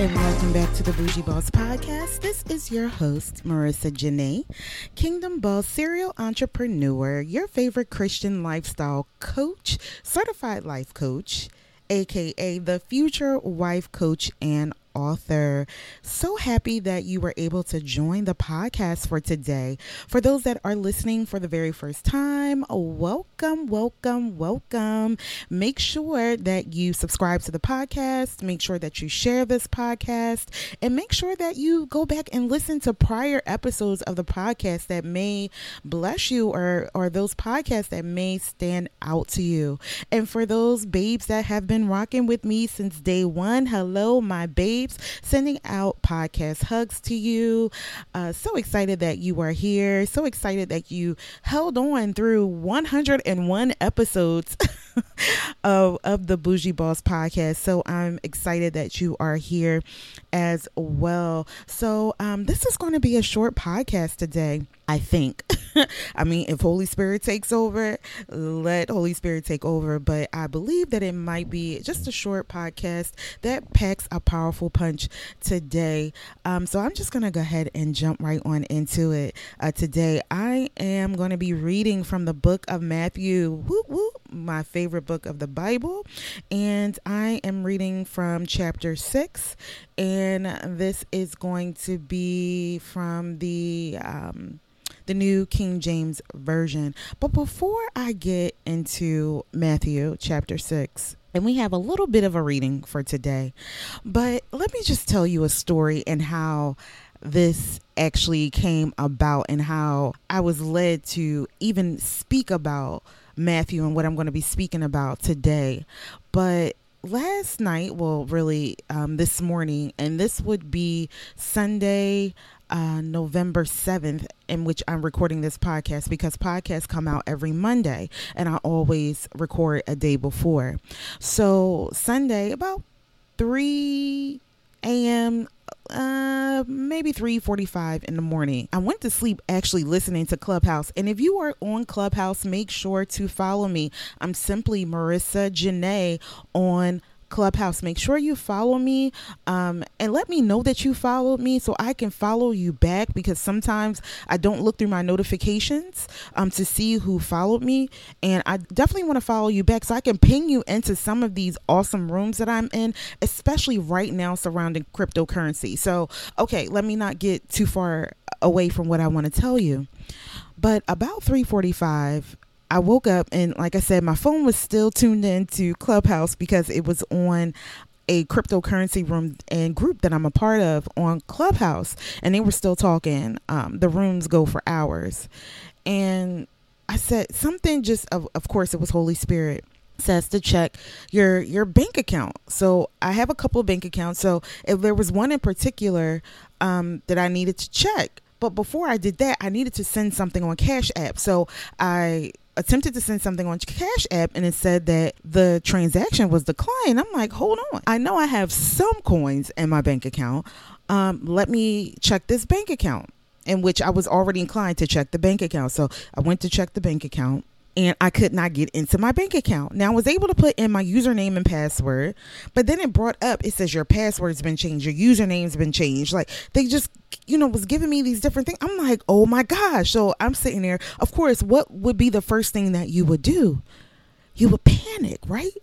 And welcome back to the Bougie Boss Podcast. This is your host, Marica Janaé, Kingdom Boss serial entrepreneur, your favorite Christian lifestyle coach, certified life coach, aka the future wife coach and author. So happy that you were able to join the podcast for today. For those that are listening for the very first time, welcome, welcome, welcome. Welcome. Make sure that you subscribe to the podcast, make sure that you share this podcast, and make sure that you go back and listen to prior episodes of the podcast that may bless you or or those podcasts that may stand out to you. And for those babes that have been rocking with me since day 1, hello my babes sending out podcast hugs to you. Uh, so excited that you are here. So excited that you held on through 101 episodes of, of the Bougie Boss podcast. So I'm excited that you are here as well. So um, this is going to be a short podcast today. I think. I mean, if Holy Spirit takes over, let Holy Spirit take over. But I believe that it might be just a short podcast that packs a powerful punch today. Um, so I'm just going to go ahead and jump right on into it. Uh, today, I am going to be reading from the book of Matthew, whoop, whoop, my favorite book of the Bible. And I am reading from chapter 6. And this is going to be from the. Um, the New King James Version. But before I get into Matthew chapter 6, and we have a little bit of a reading for today, but let me just tell you a story and how this actually came about and how I was led to even speak about Matthew and what I'm going to be speaking about today. But last night, well, really um, this morning, and this would be Sunday, uh, November 7th, in which I'm recording this podcast because podcasts come out every Monday and I always record a day before. So, Sunday, about 3 a.m., uh maybe 3:45 in the morning. I went to sleep actually listening to Clubhouse. And if you are on Clubhouse, make sure to follow me. I'm simply Marica Janaé on Clubhouse. Make sure you follow me um, and let me know that you followed me so I can follow you back because sometimes I don't look through my notifications um, to see who followed me. And I definitely want to follow you back so I can ping you into some of these awesome rooms that I'm in, especially right now surrounding cryptocurrency. So, okay, let me not get too far away from what I want to tell you. But about 345, I woke up and, like I said, my phone was still tuned into Clubhouse because it was on a cryptocurrency room and group that I'm a part of on Clubhouse, and they were still talking. Um, the rooms go for hours, and I said something. Just of, of course, it was Holy Spirit says to check your your bank account. So I have a couple bank accounts. So if there was one in particular um, that I needed to check, but before I did that, I needed to send something on Cash App. So I attempted to send something on Cash App and it said that the transaction was declined. I'm like, hold on. I know I have some coins in my bank account. Um, let me check this bank account, in which I was already inclined to check the bank account. So I went to check the bank account and I could not get into my bank account. Now I was able to put in my username and password, but then it brought up it says your password's been changed, your username's been changed. Like they just you know was giving me these different things. I'm like, "Oh my gosh." So I'm sitting there. Of course, what would be the first thing that you would do? You would panic, right?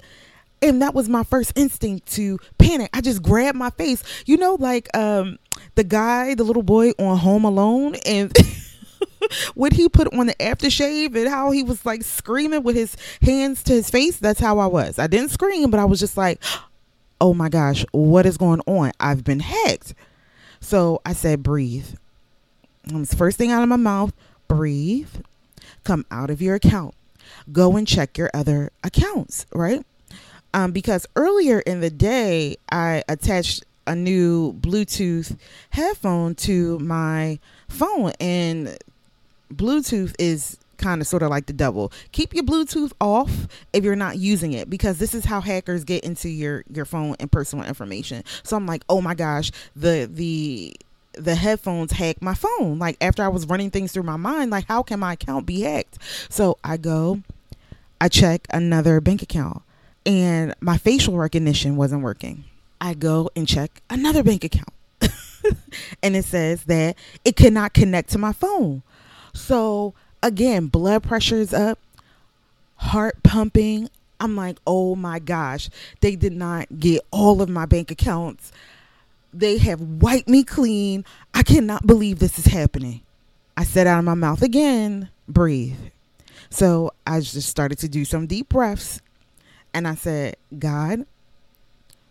And that was my first instinct to panic. I just grabbed my face. You know like um the guy, the little boy on Home Alone and what he put on the aftershave and how he was like screaming with his hands to his face. That's how I was. I didn't scream, but I was just like, oh my gosh, what is going on? I've been hacked. So I said, breathe. First thing out of my mouth, breathe. Come out of your account. Go and check your other accounts, right? Um, because earlier in the day, I attached a new Bluetooth headphone to my phone, and Bluetooth is kind of sort of like the devil. Keep your Bluetooth off if you're not using it because this is how hackers get into your your phone and personal information. So I'm like, "Oh my gosh, the the the headphones hacked my phone. Like after I was running things through my mind, like how can my account be hacked? So I go, I check another bank account and my facial recognition wasn't working. I go and check another bank account. and it says that it cannot connect to my phone. So again, blood pressure is up, heart pumping. I'm like, oh my gosh, they did not get all of my bank accounts. They have wiped me clean. I cannot believe this is happening. I said out of my mouth again, breathe. So I just started to do some deep breaths and I said, God,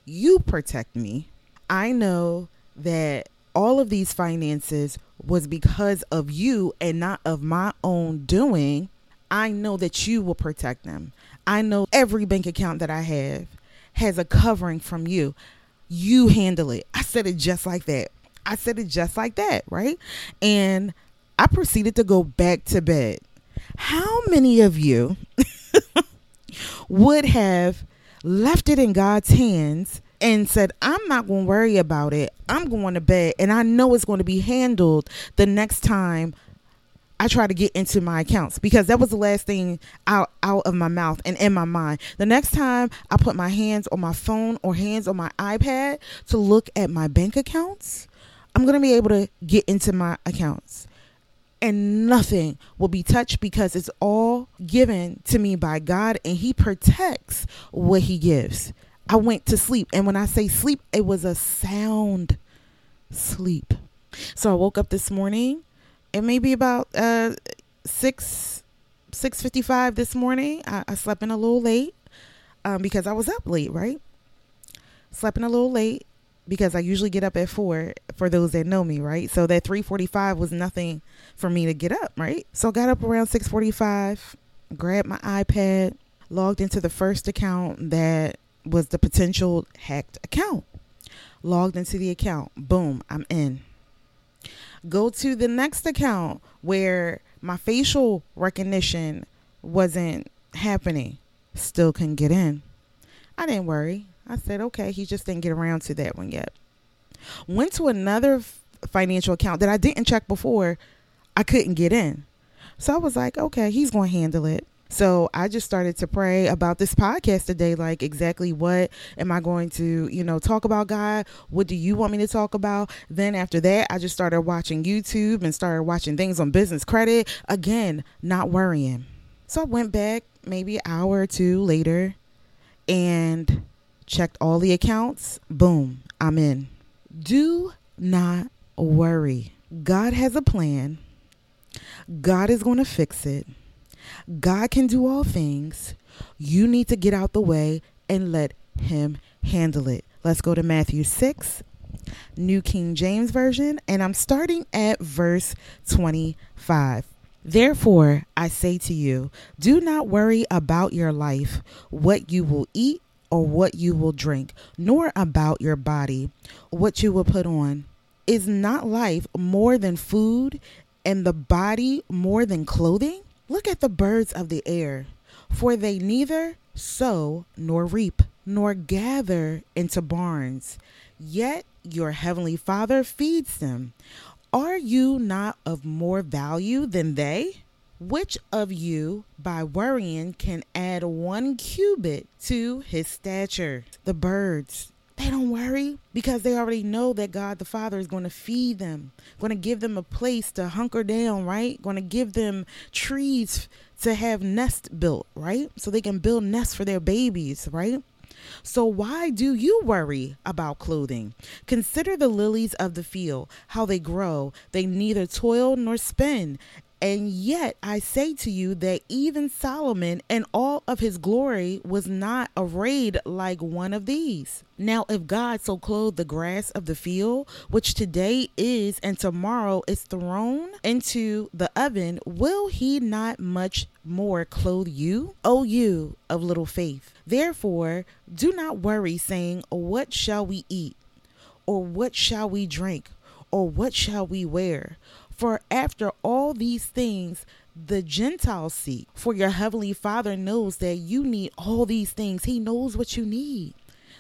you protect me. I know that all of these finances was because of you and not of my own doing. I know that you will protect them. I know every bank account that I have has a covering from you. You handle it. I said it just like that. I said it just like that, right? And I proceeded to go back to bed. How many of you would have left it in God's hands and said, I'm not going to worry about it. I'm going to bed and I know it's going to be handled the next time I try to get into my accounts because that was the last thing out out of my mouth and in my mind. The next time I put my hands on my phone or hands on my iPad to look at my bank accounts, I'm going to be able to get into my accounts and nothing will be touched because it's all given to me by God and he protects what he gives. I went to sleep and when I say sleep, it was a sound sleep. So I woke up this morning it may be about uh, 6 6.55 this morning. I, I, slept in a little late um, because i was up late right? Slept in a little late because i usually get up at 4 for those that know me right? So that 3.45 was nothing for me to get up right? So i got up around 6.45 grabbed my ipad logged into the first account that was the potential hacked account logged into the account boom i'm in Go to the next account where my facial recognition wasn't happening. Still couldn't get in. I didn't worry. I said, okay, he just didn't get around to that one yet. Went to another financial account that I didn't check before. I couldn't get in. So I was like, okay, he's going to handle it. So I just started to pray about this podcast today. Like, exactly what am I going to, you know, talk about, God? What do you want me to talk about? Then after that, I just started watching YouTube and started watching things on business credit. Again, not worrying. So I went back maybe an hour or two later and checked all the accounts. Boom, I'm in. Do not worry. God has a plan. God is going to fix it. God can do all things. You need to get out the way and let Him handle it. Let's go to Matthew 6, New King James Version, and I'm starting at verse 25. Therefore, I say to you, do not worry about your life, what you will eat or what you will drink, nor about your body, what you will put on. Is not life more than food, and the body more than clothing? Look at the birds of the air, for they neither sow nor reap nor gather into barns, yet your heavenly Father feeds them. Are you not of more value than they? Which of you, by worrying, can add one cubit to his stature? The birds they don't worry because they already know that God the Father is going to feed them, going to give them a place to hunker down, right? Going to give them trees to have nests built, right? So they can build nests for their babies, right? So why do you worry about clothing? Consider the lilies of the field, how they grow. They neither toil nor spin. And yet I say to you that even Solomon in all of his glory was not arrayed like one of these. Now, if God so clothed the grass of the field, which today is and tomorrow is thrown into the oven, will he not much more clothe you? O you of little faith. Therefore, do not worry, saying, What shall we eat? Or what shall we drink? Or what shall we wear? For after all these things, the Gentiles seek. For your heavenly Father knows that you need all these things. He knows what you need.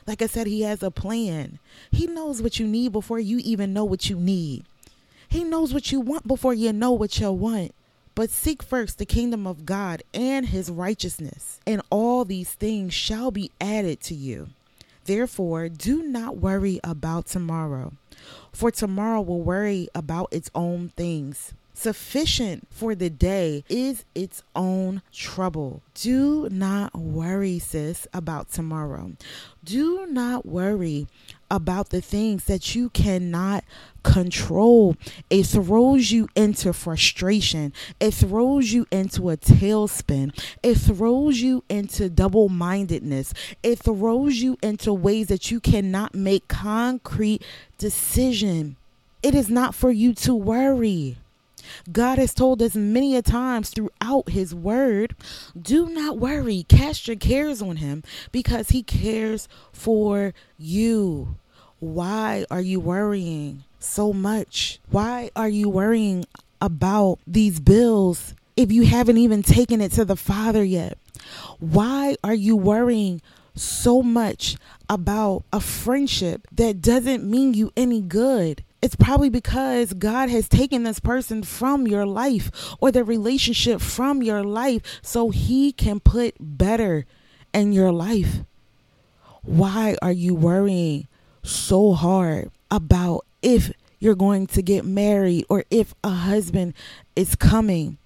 Like I said, He has a plan. He knows what you need before you even know what you need. He knows what you want before you know what you want. But seek first the kingdom of God and his righteousness, and all these things shall be added to you. Therefore, do not worry about tomorrow, for tomorrow will worry about its own things. Sufficient for the day is its own trouble. Do not worry, sis, about tomorrow. Do not worry about the things that you cannot control. It throws you into frustration. It throws you into a tailspin. It throws you into double mindedness. It throws you into ways that you cannot make concrete decision. It is not for you to worry. God has told us many a times throughout his word, do not worry, cast your cares on him because he cares for you. Why are you worrying so much? Why are you worrying about these bills if you haven't even taken it to the Father yet? Why are you worrying so much about a friendship that doesn't mean you any good? It's probably because God has taken this person from your life or the relationship from your life so he can put better in your life. Why are you worrying so hard about if you're going to get married or if a husband is coming?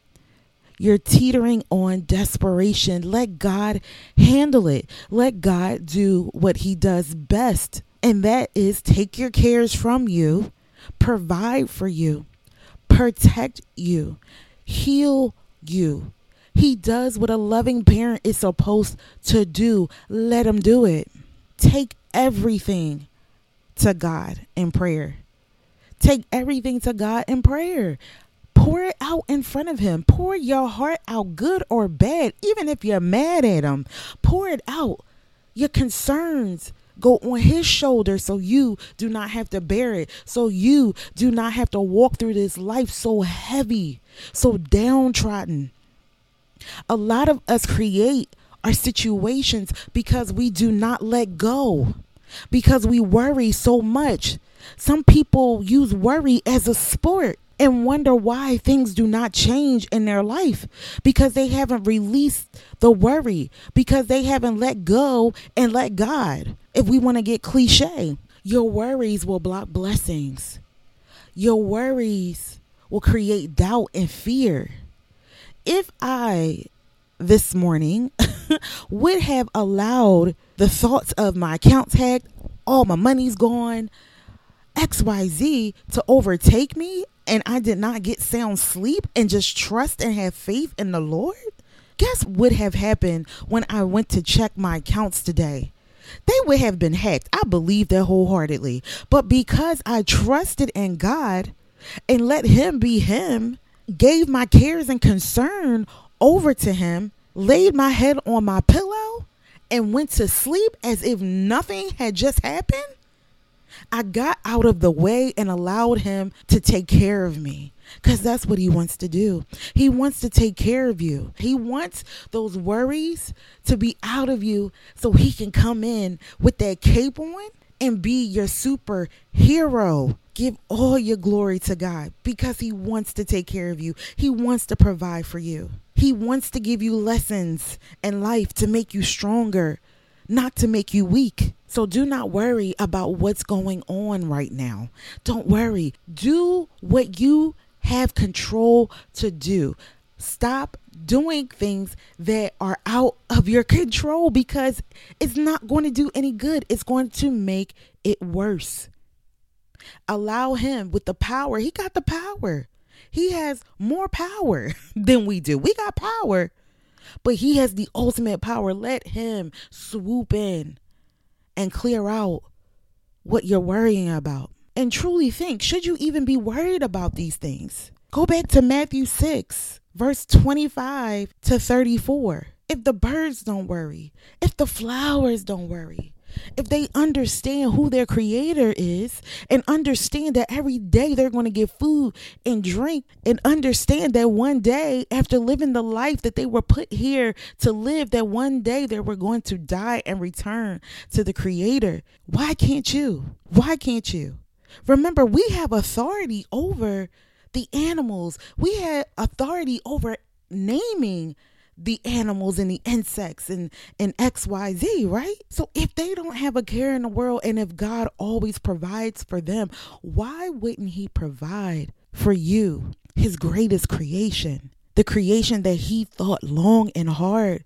You're teetering on desperation. Let God handle it. Let God do what he does best. And that is take your cares from you provide for you, protect you, heal you. He does what a loving parent is supposed to do. Let him do it. Take everything to God in prayer. Take everything to God in prayer. Pour it out in front of Him. Pour your heart out, good or bad, even if you're mad at Him. Pour it out. Your concerns, go on his shoulder so you do not have to bear it. So you do not have to walk through this life so heavy, so downtrodden. A lot of us create our situations because we do not let go, because we worry so much. Some people use worry as a sport and wonder why things do not change in their life because they haven't released the worry, because they haven't let go and let God. If we want to get cliche, your worries will block blessings. Your worries will create doubt and fear. If I this morning would have allowed the thoughts of my account tag, all my money's gone, XYZ to overtake me, and I did not get sound sleep and just trust and have faith in the Lord, guess what would have happened when I went to check my accounts today? They would have been hacked. I believe that wholeheartedly. But because I trusted in God and let Him be Him, gave my cares and concern over to Him, laid my head on my pillow, and went to sleep as if nothing had just happened, I got out of the way and allowed him to take care of me because that's what he wants to do. He wants to take care of you. He wants those worries to be out of you so he can come in with that cape on and be your superhero. Give all your glory to God because he wants to take care of you. He wants to provide for you. He wants to give you lessons in life to make you stronger, not to make you weak. So do not worry about what's going on right now. Don't worry. Do what you have control to do. Stop doing things that are out of your control because it's not going to do any good. It's going to make it worse. Allow Him with the power. He got the power. He has more power than we do. We got power, but He has the ultimate power. Let Him swoop in and clear out what you're worrying about. And truly think should you even be worried about these things? Go back to Matthew 6, verse 25 to 34. If the birds don't worry, if the flowers don't worry, if they understand who their creator is and understand that every day they're going to get food and drink and understand that one day after living the life that they were put here to live that one day they were going to die and return to the creator why can't you why can't you remember we have authority over the animals we had authority over naming the animals and the insects and and XYZ, right? So if they don't have a care in the world and if God always provides for them, why wouldn't he provide for you, his greatest creation? The creation that he thought long and hard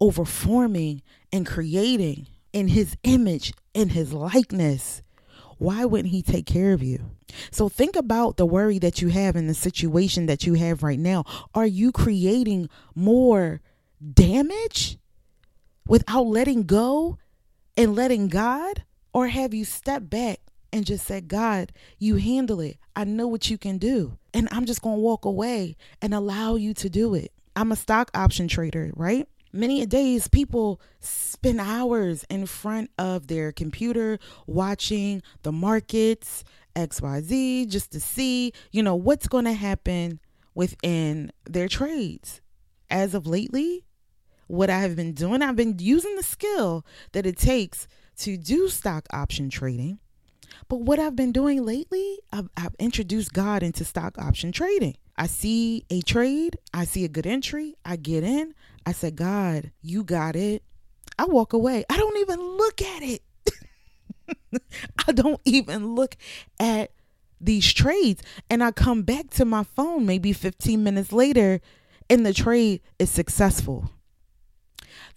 over forming and creating in his image in his likeness. Why wouldn't he take care of you? So think about the worry that you have in the situation that you have right now. Are you creating more damage without letting go and letting God? Or have you stepped back and just said, God, you handle it. I know what you can do. And I'm just going to walk away and allow you to do it. I'm a stock option trader, right? Many days people spend hours in front of their computer watching the markets XYZ just to see, you know, what's going to happen within their trades. As of lately, what I have been doing, I've been using the skill that it takes to do stock option trading. But what I've been doing lately, I've, I've, introduced God into stock option trading. I see a trade, I see a good entry, I get in. I said, God, you got it. I walk away. I don't even look at it. I don't even look at these trades. And I come back to my phone maybe 15 minutes later, and the trade is successful.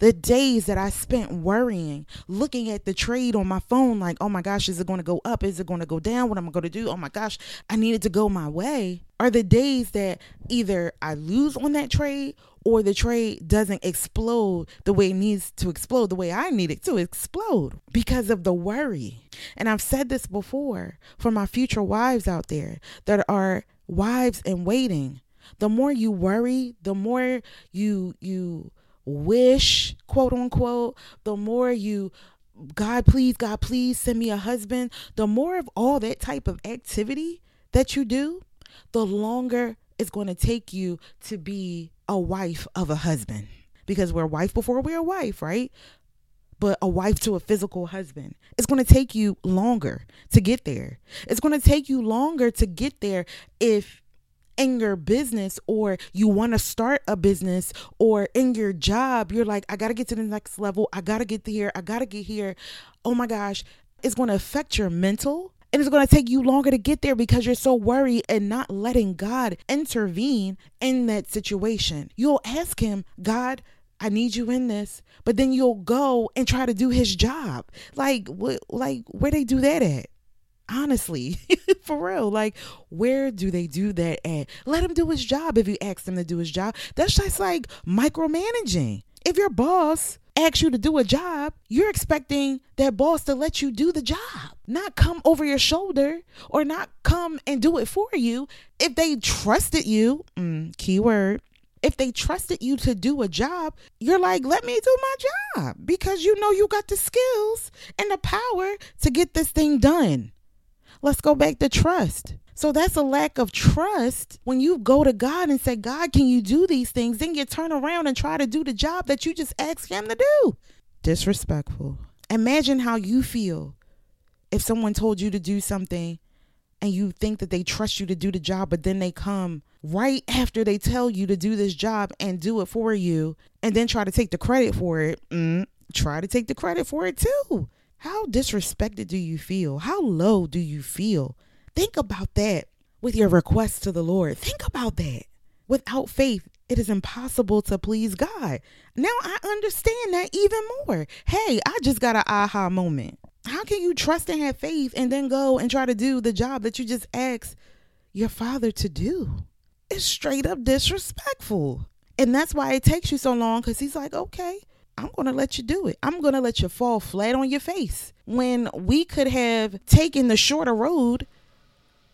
The days that I spent worrying, looking at the trade on my phone, like, oh my gosh, is it going to go up? Is it going to go down? What am I going to do? Oh my gosh, I needed to go my way. Are the days that either I lose on that trade or the trade doesn't explode the way it needs to explode, the way I need it to explode because of the worry. And I've said this before for my future wives out there that are wives in waiting. The more you worry, the more you you wish, quote unquote, the more you God please, God please send me a husband, the more of all that type of activity that you do, the longer it's going to take you to be a wife of a husband because we're wife before we're a wife, right? But a wife to a physical husband. It's going to take you longer to get there. It's going to take you longer to get there if in your business or you want to start a business or in your job, you're like, I got to get to the next level. I got to get here. I got to get here. Oh my gosh. It's going to affect your mental and it's going to take you longer to get there because you're so worried and not letting God intervene in that situation. You'll ask Him, God, I need you in this, but then you'll go and try to do His job. Like, what? Like, where they do that at? Honestly, for real, like, where do they do that at? Let him do his job if you ask him to do his job. That's just like micromanaging. If your boss asks you to do a job, you're expecting that boss to let you do the job, not come over your shoulder or not come and do it for you. If they trusted you, mm, keyword, if they trusted you to do a job, you're like, let me do my job because you know you got the skills and the power to get this thing done. Let's go back to trust. So that's a lack of trust when you go to God and say, God, can you do these things? Then you turn around and try to do the job that you just asked Him to do. Disrespectful. Imagine how you feel if someone told you to do something and you think that they trust you to do the job, but then they come right after they tell you to do this job and do it for you and then try to take the credit for it. Mm, try to take the credit for it too. How disrespected do you feel? How low do you feel? Think about that with your request to the Lord. Think about that. Without faith, it is impossible to please God. Now I understand that even more. Hey, I just got an aha moment. How can you trust and have faith and then go and try to do the job that you just asked your father to do? It's straight up disrespectful. And that's why it takes you so long because he's like, okay, I'm going to let you do it. I'm going to let you fall flat on your face. When we could have taken the shorter road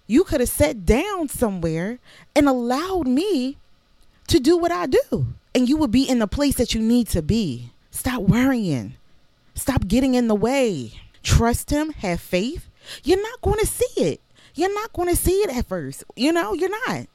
you could have sat down somewhere and allowed me to do what I do. And you would be in the place that you need to be. Stop worrying. Stop getting in the way. Trust Him, have faith. You're not going to see it. You're not going to see it at first. You know, you're not.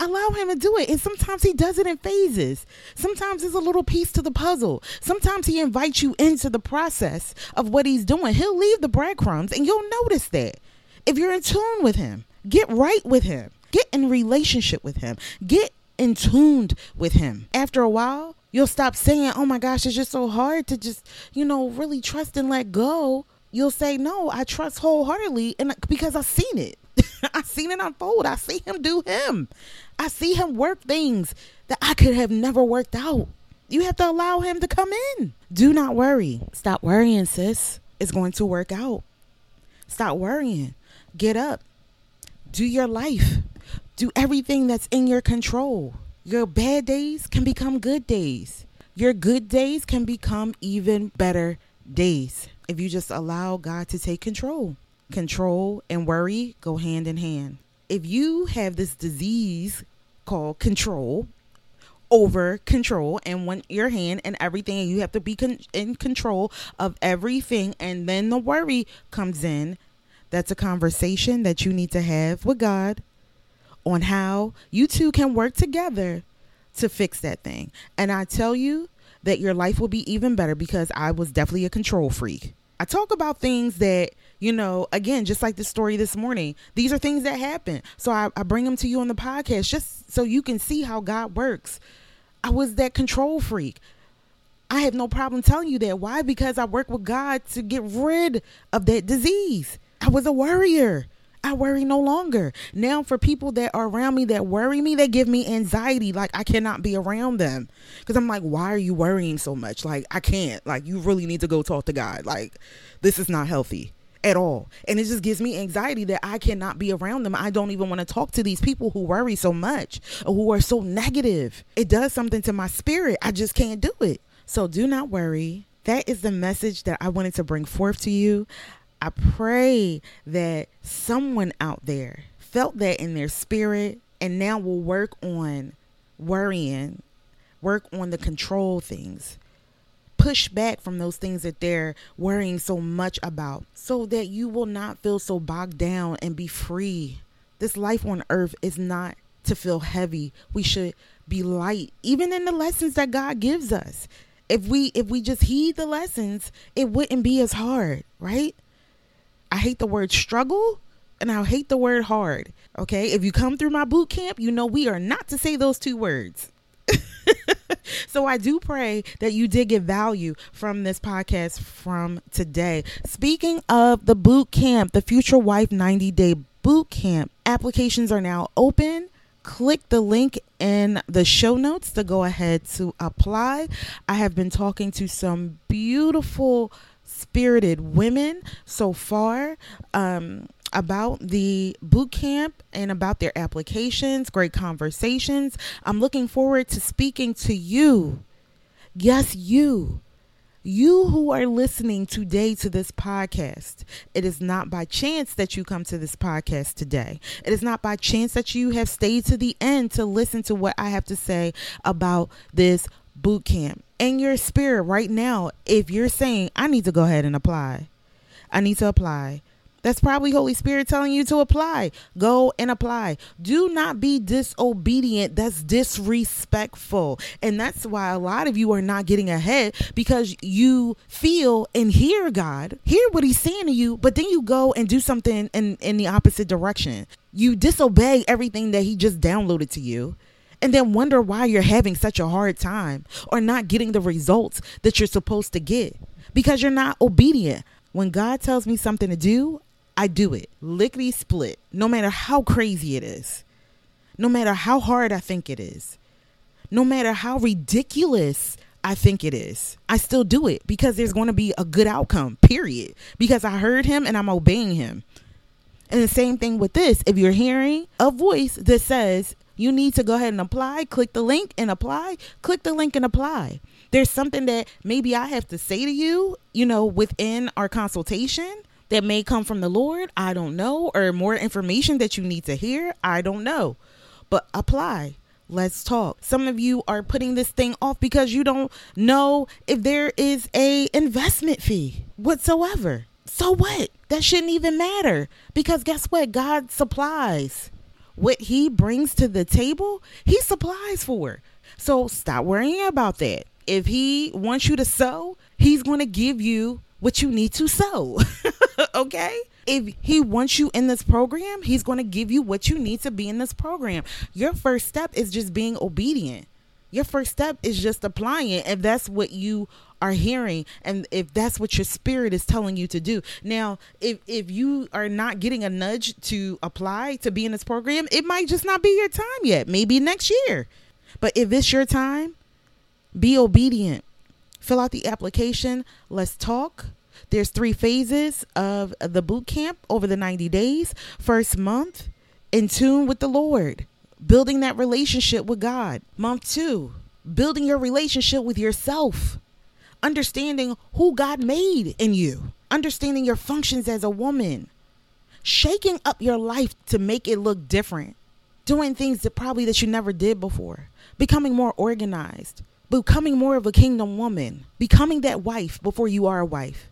Allow him to do it. And sometimes he does it in phases. Sometimes it's a little piece to the puzzle. Sometimes he invites you into the process of what he's doing. He'll leave the breadcrumbs and you'll notice that. If you're in tune with him, get right with him, get in relationship with him, get in tuned with him. After a while, you'll stop saying, oh my gosh, it's just so hard to just, you know, really trust and let go. You'll say, no, I trust wholeheartedly and because I've seen it. I've seen it unfold. I see him do him. I see him work things that I could have never worked out. You have to allow him to come in. Do not worry. Stop worrying, sis. It's going to work out. Stop worrying. Get up. Do your life. Do everything that's in your control. Your bad days can become good days. Your good days can become even better days if you just allow God to take control control and worry go hand in hand. If you have this disease called control over control and want your hand and everything and you have to be con- in control of everything and then the worry comes in that's a conversation that you need to have with God on how you two can work together to fix that thing and I tell you that your life will be even better because I was definitely a control freak I talk about things that you know, again, just like the story this morning, these are things that happen. So I, I bring them to you on the podcast just so you can see how God works. I was that control freak. I have no problem telling you that. Why? Because I work with God to get rid of that disease. I was a worrier. I worry no longer. Now, for people that are around me that worry me, they give me anxiety. Like, I cannot be around them. Because I'm like, why are you worrying so much? Like, I can't. Like, you really need to go talk to God. Like, this is not healthy at all. And it just gives me anxiety that I cannot be around them. I don't even want to talk to these people who worry so much or who are so negative. It does something to my spirit. I just can't do it. So do not worry. That is the message that I wanted to bring forth to you. I pray that someone out there felt that in their spirit and now will work on worrying, work on the control things push back from those things that they're worrying so much about so that you will not feel so bogged down and be free. This life on earth is not to feel heavy. We should be light even in the lessons that God gives us. If we if we just heed the lessons, it wouldn't be as hard, right? I hate the word struggle and I hate the word hard. Okay? If you come through my boot camp, you know we are not to say those two words. so I do pray that you did get value from this podcast from today. Speaking of the boot camp, the Future Wife 90 Day Boot Camp, applications are now open click the link in the show notes to go ahead to apply. I have been talking to some beautiful, spirited women so far. Um, about the boot camp and about their applications, great conversations. I'm looking forward to speaking to you. Yes, you. You who are listening today to this podcast, it is not by chance that you come to this podcast today. It is not by chance that you have stayed to the end to listen to what I have to say about this boot camp. In your spirit right now, if you're saying, I need to go ahead and apply, I need to apply. That's probably Holy Spirit telling you to apply. Go and apply. Do not be disobedient. That's disrespectful. And that's why a lot of you are not getting ahead because you feel and hear God, hear what He's saying to you, but then you go and do something in, in the opposite direction. You disobey everything that He just downloaded to you and then wonder why you're having such a hard time or not getting the results that you're supposed to get because you're not obedient. When God tells me something to do, I do it lickety split, no matter how crazy it is, no matter how hard I think it is, no matter how ridiculous I think it is. I still do it because there's going to be a good outcome, period. Because I heard him and I'm obeying him. And the same thing with this. If you're hearing a voice that says you need to go ahead and apply, click the link and apply, click the link and apply. There's something that maybe I have to say to you, you know, within our consultation that may come from the Lord. I don't know. Or more information that you need to hear. I don't know. But apply. let's talk. Some of you are putting this thing off because you don't know if there is a investment fee whatsoever. So what? That shouldn't even matter because guess what? God supplies. What he brings to the table, he supplies for. So stop worrying about that. If he wants you to sow, he's going to give you what you need to sow. okay? If he wants you in this program, he's going to give you what you need to be in this program. Your first step is just being obedient. Your first step is just applying if that's what you are hearing and if that's what your spirit is telling you to do. Now, if if you are not getting a nudge to apply to be in this program, it might just not be your time yet. Maybe next year. But if it's your time, be obedient. Fill out the application. Let's talk. There's three phases of the boot camp over the 90 days. First month, in tune with the Lord, building that relationship with God. Month two, building your relationship with yourself, understanding who God made in you, understanding your functions as a woman, shaking up your life to make it look different, doing things that probably that you never did before, becoming more organized, becoming more of a kingdom woman, becoming that wife before you are a wife.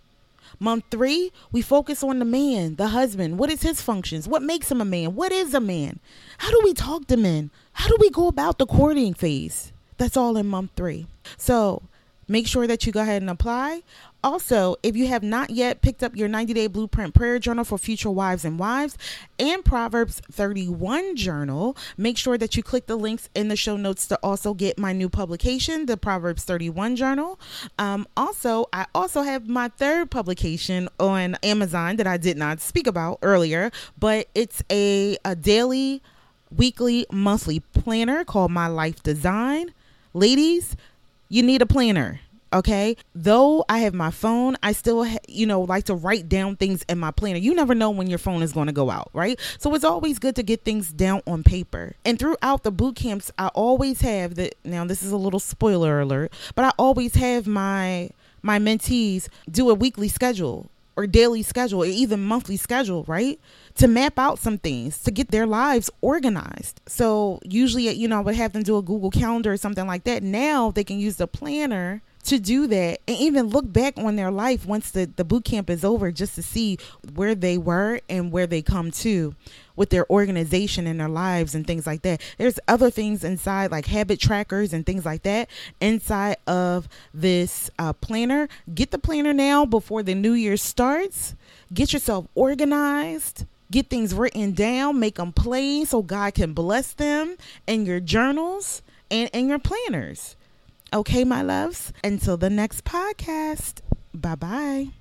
Month three, we focus on the man, the husband. What is his functions? What makes him a man? What is a man? How do we talk to men? How do we go about the courting phase? That's all in month three. So make sure that you go ahead and apply. Also, if you have not yet picked up your 90 day blueprint prayer journal for future wives and wives and Proverbs 31 journal, make sure that you click the links in the show notes to also get my new publication, the Proverbs 31 journal. Um, also, I also have my third publication on Amazon that I did not speak about earlier, but it's a, a daily, weekly, monthly planner called My Life Design. Ladies, you need a planner okay? Though i have my phone i still you know like to write down things in my planner. You never know when your phone is going to go out right? So it's always good to get things down on paper. And throughout the boot camps i always have the now this is a little spoiler alert but i always have my my mentees do a weekly schedule or daily schedule or even monthly schedule right? To map out some things to get their lives organized. So usually, you know, I would have them do a Google Calendar or something like that. Now they can use the planner to do that and even look back on their life once the, the boot camp is over just to see where they were and where they come to with their organization and their lives and things like that. There's other things inside, like habit trackers and things like that, inside of this uh, planner. Get the planner now before the new year starts. Get yourself organized. Get things written down, make them plain so God can bless them in your journals and in your planners. Okay, my loves. Until the next podcast. Bye bye.